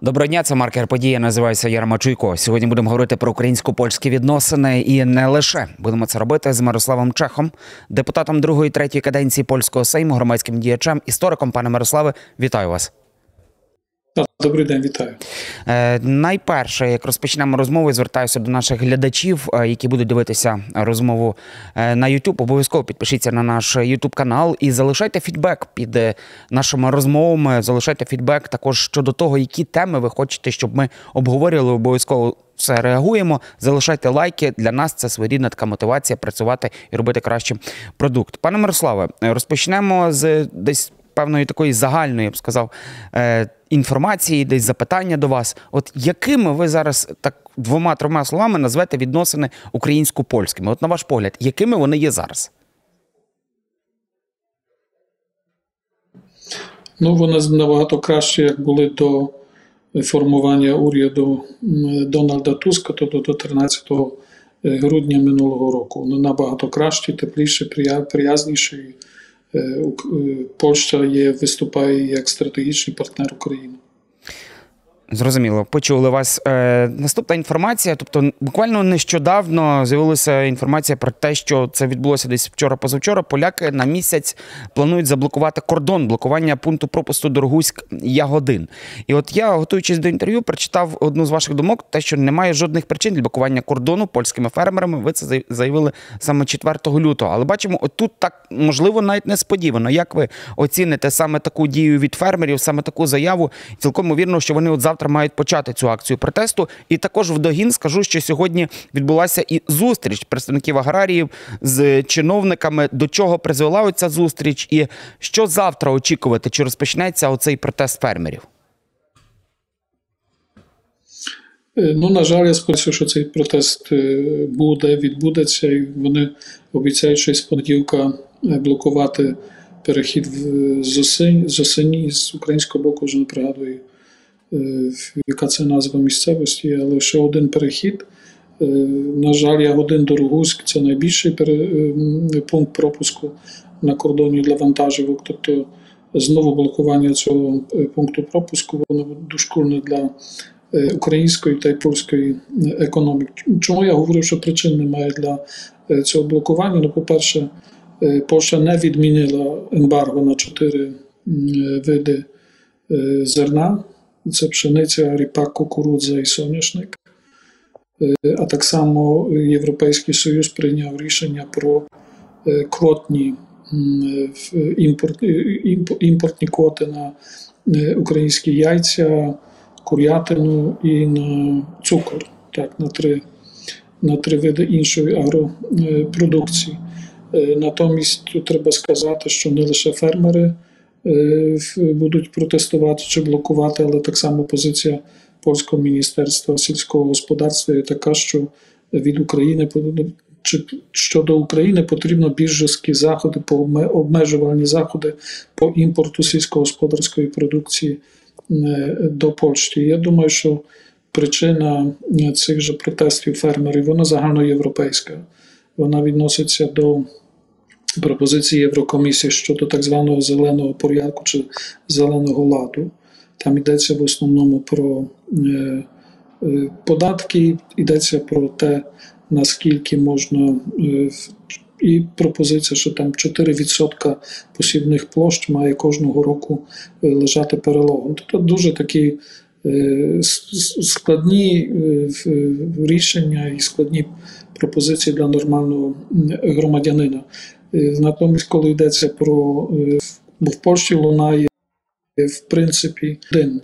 Доброго дня, це маркер подія. Називаюся Ярма Чуйко. Сьогодні будемо говорити про українсько-польські відносини і не лише будемо це робити з Мирославом Чехом, депутатом другої третьої каденції польського сейму, громадським діячем, істориком. Пане Мирославе, вітаю вас. Добрий день, вітаю. Е, найперше, як розпочнемо розмову, звертаюся до наших глядачів, е, які будуть дивитися розмову е, на YouTube. Обов'язково підпишіться на наш YouTube канал і залишайте фідбек під нашими розмовами. Залишайте фідбек також щодо того, які теми ви хочете, щоб ми обговорювали. Обов'язково все реагуємо. Залишайте лайки. Для нас це своєрідна така мотивація працювати і робити краще продукт. Пане Мирославе, розпочнемо з десь певної такої загальної, я б сказав, е, інформації, десь запитання до вас. От якими ви зараз так двома-трьома словами назвете відносини українсько-польськими? От на ваш погляд, якими вони є зараз? Ну, вони набагато краще, як були до формування уряду Дональда Туска, тобто до 13 грудня минулого року. Вони набагато кращі, тепліші, прия- Е, е, Польща є, виступає як стратегічний партнер України. Зрозуміло, почули вас. Е, наступна інформація. Тобто, буквально нещодавно з'явилася інформація про те, що це відбулося десь вчора-позавчора. Поляки на місяць планують заблокувати кордон блокування пункту пропусту Дорогуськ Ягодин. І от я, готуючись до інтерв'ю, прочитав одну з ваших думок, те, що немає жодних причин для блокування кордону польськими фермерами. Ви це заявили саме 4 лютого. Але бачимо, отут так можливо навіть несподівано. Як ви оціните саме таку дію від фермерів, саме таку заяву? Цілком ймовірно, що вони от завтра мають почати цю акцію протесту. І також в догін скажу, що сьогодні відбулася і зустріч представників аграріїв з чиновниками. До чого призвела ця зустріч, і що завтра очікувати? Чи розпочнеться оцей протест фермерів? Е, Ну, на жаль, я сподіваюся, що цей протест е, буде, відбудеться, і вони обіцяють ще з понеділка е, блокувати перехід з осені, з осені з українського боку, вже не пригадую, яка це назва місцевості, але ще один перехід. Е, На жаль, Ягодин до Рогуськ це найбільший е, пункт пропуску на кордоні для вантажівок. Тобто знову блокування цього е, пункту пропуску воно дошкульне для е, української та й польської е, економіки. Чому я говорю, що причин немає для е, цього блокування? Ну, по-перше, е, Польща не відмінила ембарго на чотири е, види е, зерна: це пшениця, ріпак, кукурудза і соняшник. Е, А так само Європейський Союз прийняв рішення про е, квотні імпорт, е, імпортні квоти на українські яйця, курятину і на цукор, так, на три, на три види іншої агропродукції. Натомість тут треба сказати, що не лише фермери будуть протестувати чи блокувати, але так само позиція польського міністерства сільського господарства є така, що від України чи щодо України потрібно більш жорсткі заходи обмежувальні заходи по імпорту сільськогосподарської продукції е, до Польщі. Я думаю, що причина е, цих же протестів фермерів вона загальноєвропейська. Вона відноситься до пропозиції Єврокомісії щодо так званого зеленого порядку чи зеленого ладу. Там йдеться в основному про е, е, податки, йдеться про те, наскільки можна. е, І пропозиція, що там 4% посівних площ має кожного року лежати перелогом. Тобто дуже такі складні рішення і складні пропозиції для нормального громадянина. Е, Натомість, коли йдеться про е, бо в Польщі лунає е, в принципі один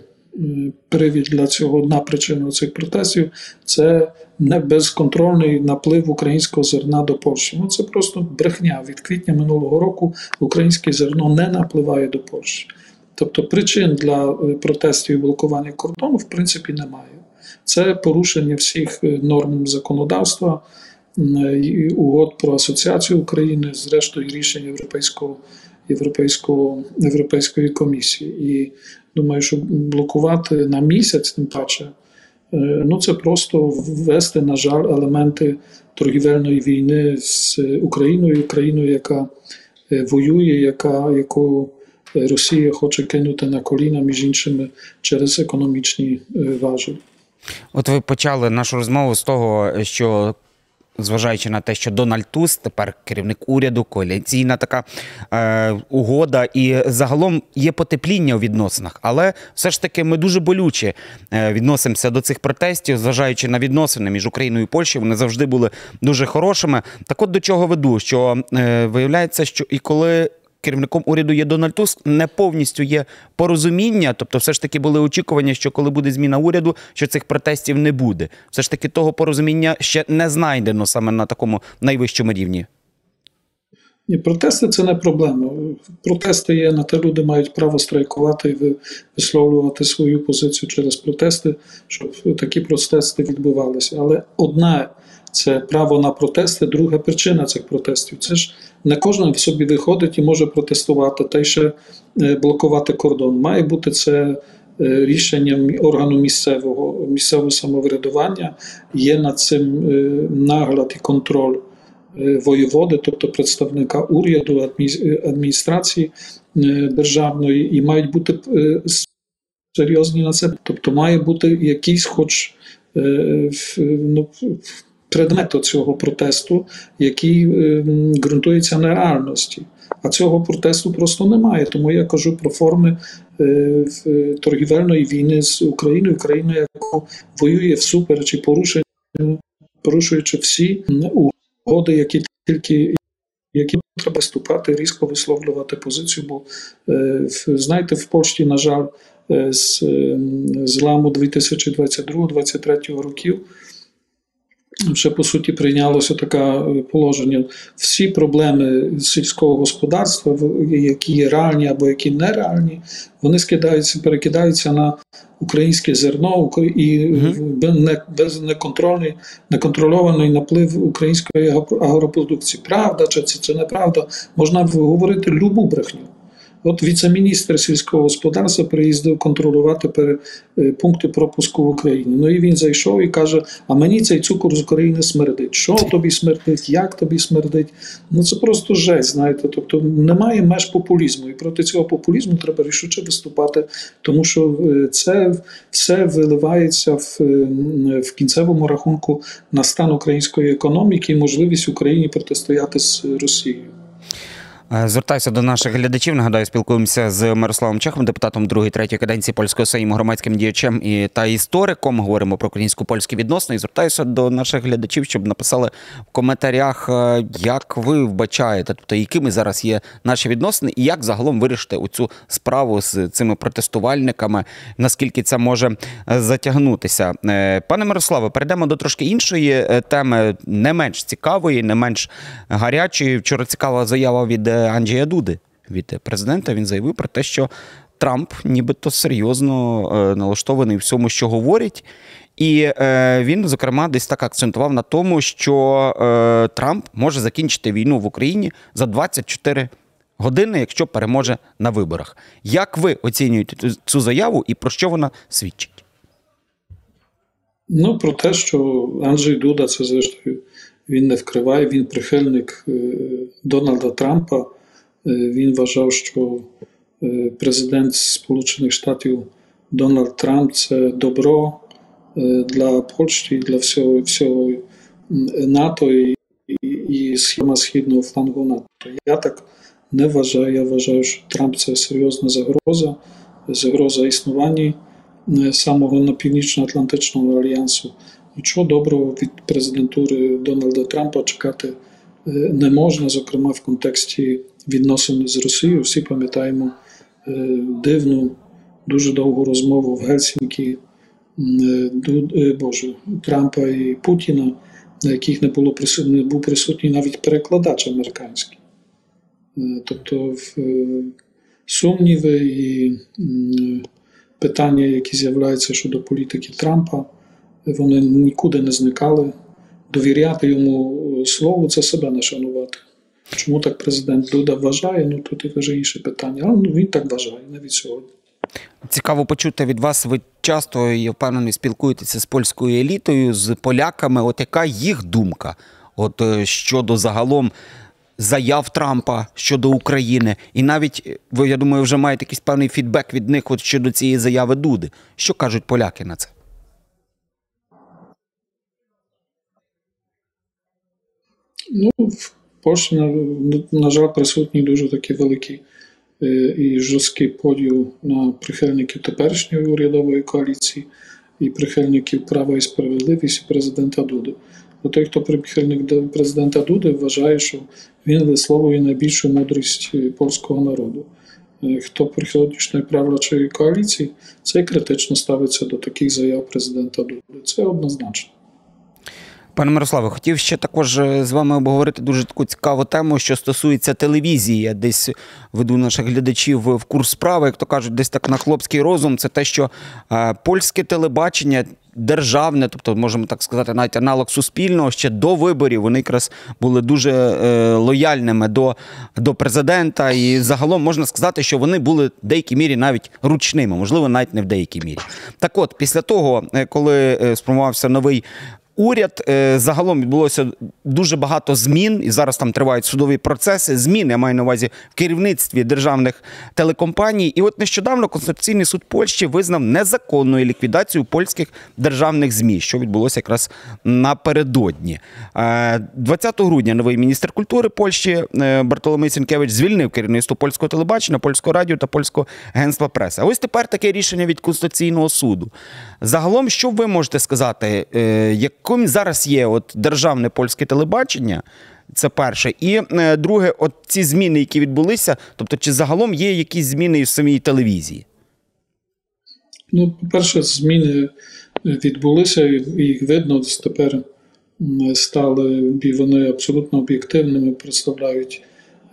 привід для цього, одна причина цих протестів це не безконтрольний наплив українського зерна до Польщі. Ну це просто брехня. Від квітня минулого року українське зерно не напливає до Польщі. Тобто причин для протестів і блокування кордону в принципі немає. Це порушення всіх норм законодавства, угод про асоціацію України, зрештою рішень Європейського, Європейського, Європейської комісії. І думаю, що блокувати на місяць, тим паче, е, ну це просто ввести, на жаль, елементи торгівельної війни з Україною, країною, яка е, воює, яка, яку Росія хоче кинути на коліна між іншими через економічні важелі. От ви почали нашу розмову з того, що зважаючи на те, що Дональд Туз тепер керівник уряду, коаліційна така е, угода, і загалом є потепління у відносинах, але все ж таки ми дуже болюче е, відносимося до цих протестів, зважаючи на відносини між Україною і Польщею, вони завжди були дуже хорошими. Так, от до чого веду, що е, виявляється, що і коли керівником уряду є Дональд Туск, не повністю є порозуміння. Тобто, все ж таки були очікування, що коли буде зміна уряду, що цих протестів не буде. Все ж таки, того порозуміння ще не знайдено саме на такому найвищому рівні. Ні, протести це не проблема. Протести є на те, люди мають право страйкувати і висловлювати свою позицію через протести, щоб такі протести відбувалися. Але одна це право на протести. Друга причина цих протестів. Це ж не кожен в собі виходить і може протестувати та й ще е, блокувати кордон. Має бути це е, рішенням органу місцевого місцевого самоврядування. Є над цим е, нагляд і контроль воєводи, тобто представника уряду, адміністрації державної, і мають бути серйозні на це. Тобто має бути якийсь, хоч ну, предмету цього протесту, який ем, ґрунтується на реальності. А цього протесту просто немає. Тому я кажу про форми е, торгівельної війни з Україною, Україною, яка воює всупереч і порушуючи всі угоди, які тільки які треба ступати, різко висловлювати позицію. Бо е, знаєте, в Польщі, на жаль, е, з зламу 2022-2023 років вже по суті прийнялося таке е, положення. Всі проблеми сільського господарства, які є реальні або які нереальні, вони скидаються, перекидаються на українське зерно і без неконтрольний, неконтрольований наплив української агропродукції. Правда, чи це, це неправда, можна говорити любу брехню. От віце-міністр сільського господарства приїздив контролювати е, пункти пропуску в Україні. Ну і він зайшов і каже: А мені цей цукор з України смердить. Що тобі смердить, як тобі смердить? Ну це просто жесть, знаєте. Тобто немає меж популізму. І проти цього популізму треба рішуче виступати, тому що е, це все виливається в, в кінцевому рахунку на стан української економіки і можливість Україні протистояти з Росією. Е, звертаюся до наших глядачів. Нагадаю, спілкуємося з Мирославом Чехом, депутатом другої третьої каденції польського сейму, громадським діячем і та істориком. Говоримо про українсько-польські відносини. І звертаюся до наших глядачів, щоб написали в коментарях, е, як ви вбачаєте, тобто якими зараз є наші відносини, і як загалом вирішити цю справу з цими протестувальниками, наскільки це може е, затягнутися. Пане Мирославе, перейдемо до трошки іншої теми, не менш цікавої, не менш гарячої. Вчора цікава заява від. Анджія Дуди від президента. Він заявив про те, що Трамп нібито серйозно е, налаштований всьому, що говорить. І е, він, зокрема, десь так акцентував на тому, що е, Трамп може закінчити війну в Україні за 24 години, якщо переможе на виборах. Як ви оцінюєте цю заяву і про що вона свідчить? Ну, про те, що Анджей Дуда, це зрештою він не вкриває, він прихильник е, Дональда Трампа. Е, він вважав, що е, президент Сполучених Штатів Дональд Трамп це добро для Польщі, для всього всього НАТО і, і схема східного флангу НАТО. Я так не вважаю. Я вважаю, що Трамп це серйозна загроза, загроза існування самого на Північно-Атлантичного альянсу. Нічого доброго від президентури Дональда Трампа чекати е, не можна, зокрема в контексті відносин з Росією. Всі пам'ятаємо е, дивну, дуже довгу розмову в Гельсінкі е, Боже, Трампа і Путіна, на яких не було не був присутній навіть перекладач американський. Тобто сумніви і питання, які з'являються щодо політики Трампа вони нікуди не зникали. Довіряти йому слову це себе не шанувати. Чому так президент Дуда вважає? Ну тут вже інше питання. Але ну, він так вважає навіть сьогодні. Цікаво почути від вас. Ви часто я впевнений спілкуєтеся з польською елітою, з поляками. От яка їх думка? От е, щодо загалом заяв Трампа щодо України, і навіть е, ви, я думаю, вже маєте якийсь певний фідбек від них от щодо цієї заяви Дуди. Що кажуть поляки на це? Ну, в Польщі, на, жаль, присутній дуже такий великий е, і жорсткий поділ на прихильників теперішньої урядової коаліції і прихильників права і справедливість і президента Дуди. Бо той, хто прихильник президента Дуди, вважає, що він висловлює найбільшу мудрість е, польського народу. Е, Хто прихильник правлячої коаліції, цей критично ставиться до таких заяв президента Дуди. Це однозначно. Пане Мирославе, хотів ще також е, з вами обговорити дуже таку цікаву тему, що стосується телевізії. Я десь веду наших глядачів в курс справи, як то кажуть, десь так на хлопський розум. Це те, що е, польське телебачення. Державне, тобто можемо так сказати, навіть аналог суспільного ще до виборів вони якраз були дуже е, лояльними до, до президента, і загалом можна сказати, що вони були в деякій мірі навіть ручними, можливо, навіть не в деякій мірі. Так от, після того, е, коли сформувався новий уряд. е, Загалом відбулося дуже багато змін, і зараз там тривають судові процеси. Змін я маю на увазі в керівництві державних телекомпаній. І от нещодавно Конституційний суд Польщі визнав незаконною ліквідацію польських державних змі, що відбулося якраз напередодні. Е, 20 грудня новий міністр культури Польщі е, Бартоломей Сінкевич звільнив керівництво польського телебачення, польського радіо та польського агентства преси. А ось тепер таке рішення від Конституційного суду. Загалом, що ви можете сказати, е, яким зараз є от державне польське телебачення? Це перше. І е, друге, от ці зміни, які відбулися, тобто, чи загалом є якісь зміни і в самій телевізії? Ну, по-перше, зміни відбулися, і їх видно тепер стали, вони абсолютно об'єктивними, представляють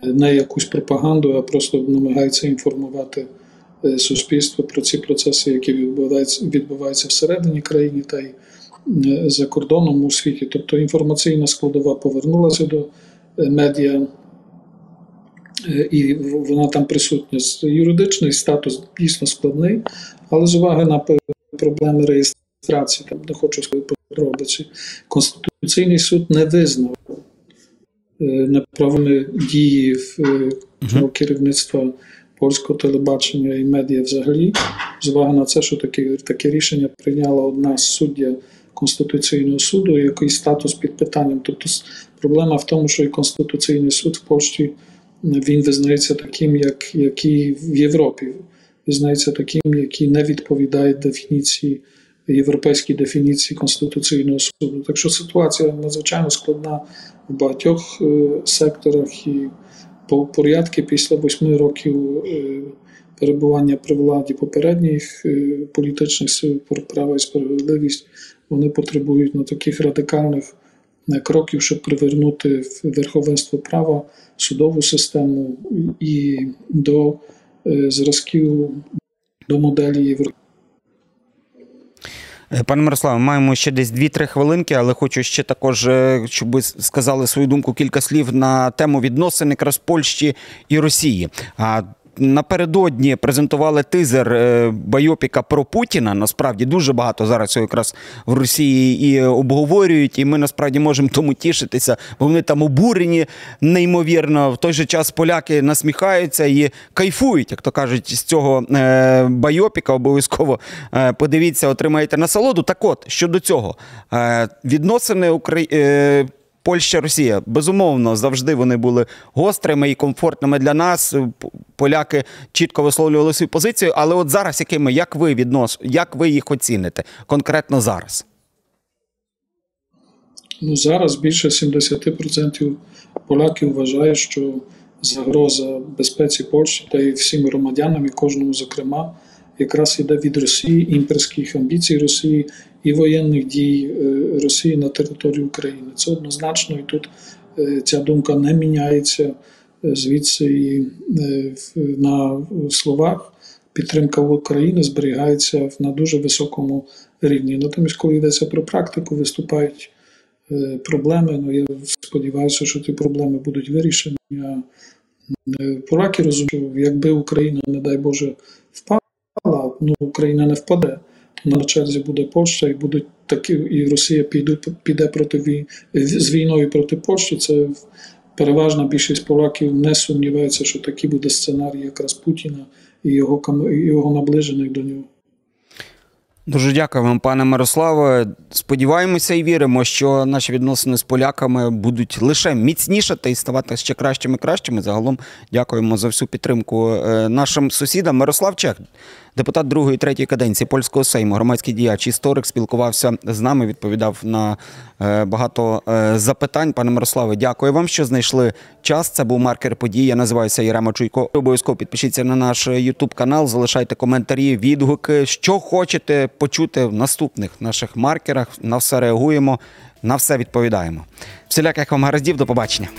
не якусь пропаганду, а просто намагаються інформувати е, суспільство про ці процеси, які відбуваються, відбуваються всередині країни та й е, за кордоном у світі. Тобто інформаційна складова повернулася до е, медіа. Е, і вона там присутня. Юридичний статус дійсно складний, але з уваги на проблеми реєстрації, там не хочу сказати подробиці, Конституційний суд не визнав е, неправильні дії в е, керівництва польського телебачення і медіа взагалі, з уваги на це, що таке, таке рішення прийняла одна суддя Конституційного суду, який статус під питанням. Тобто проблема в тому, що і Конституційний суд в Польщі він визнається таким, як, який в Європі, визнається таким, який не відповідає дефініції, європейській дефініції Конституційного суду. Так що ситуація надзвичайно складна в багатьох е, секторах і по порядки після восьми років е, перебування при владі попередніх е, політичних сил про право і справедливість, вони потребують ну, таких радикальних е, кроків, щоб привернути в верховенство права, судову систему і до е, зразків до моделі Європи. Е, Пане Мирославе, маємо ще десь 2-3 хвилинки, але хочу ще також, щоб ви сказали свою думку кілька слів на тему відносин якраз Польщі і Росії. А напередодні презентували тизер е, байопіка про Путіна. Насправді дуже багато зараз цього якраз в Росії і обговорюють, і ми насправді можемо тому тішитися, бо вони там обурені неймовірно. В той же час поляки насміхаються і кайфують, як то кажуть, з цього е, байопіка. Обов'язково е, подивіться, отримаєте насолоду. Так от щодо цього, відносини Украї... Польща, Росія, безумовно, завжди вони були гострими і комфортними для нас. Поляки чітко висловлювали свою позицію. Але от зараз якими, як ви віднос, як ви їх оціните конкретно зараз? Ну, зараз більше 70% поляків вважає, що загроза безпеці Польщі та й всім громадянам, і кожному, зокрема, якраз йде від Росії, імперських амбіцій Росії і воєнних дій е, Росії на території України. Це однозначно, і тут е, ця думка не міняється. Е, Звідси і на словах підтримка України зберігається на дуже високому рівні. Натомість, коли йдеться про практику, виступають проблеми. Ну, я сподіваюся, що ті проблеми будуть вирішені. Поляки розуміють, якби Україна, не дай Боже, впала, ну Україна не впаде, на черзі буде Польща, і будуть такі, і Росія підуть, піде проти з війною проти Польщі. Це переважна більшість поляків не сумнівається, що такий буде сценарій якраз Путіна і його, його наближених до нього. Дуже дякую вам, пане Мирославе. Сподіваємося і віримо, що наші відносини з поляками будуть лише міцнішати і ставати ще кращими кращими. Загалом дякуємо за всю підтримку е, нашим сусідам. Мирослав Чех, депутат другої третьої каденції польського сейму, громадський діяч, історик, спілкувався з нами, відповідав на е, багато е, запитань. Пане Мирославе, дякую вам, що знайшли час. Це був маркер подій. Я називаюся Єрема Чуйко. Обов'язково підпишіться на наш Ютуб канал, залишайте коментарі, відгуки, що хочете почути в наступних наших маркерах. На все реагуємо, на все відповідаємо. Всіляких вам гараздів, до побачення.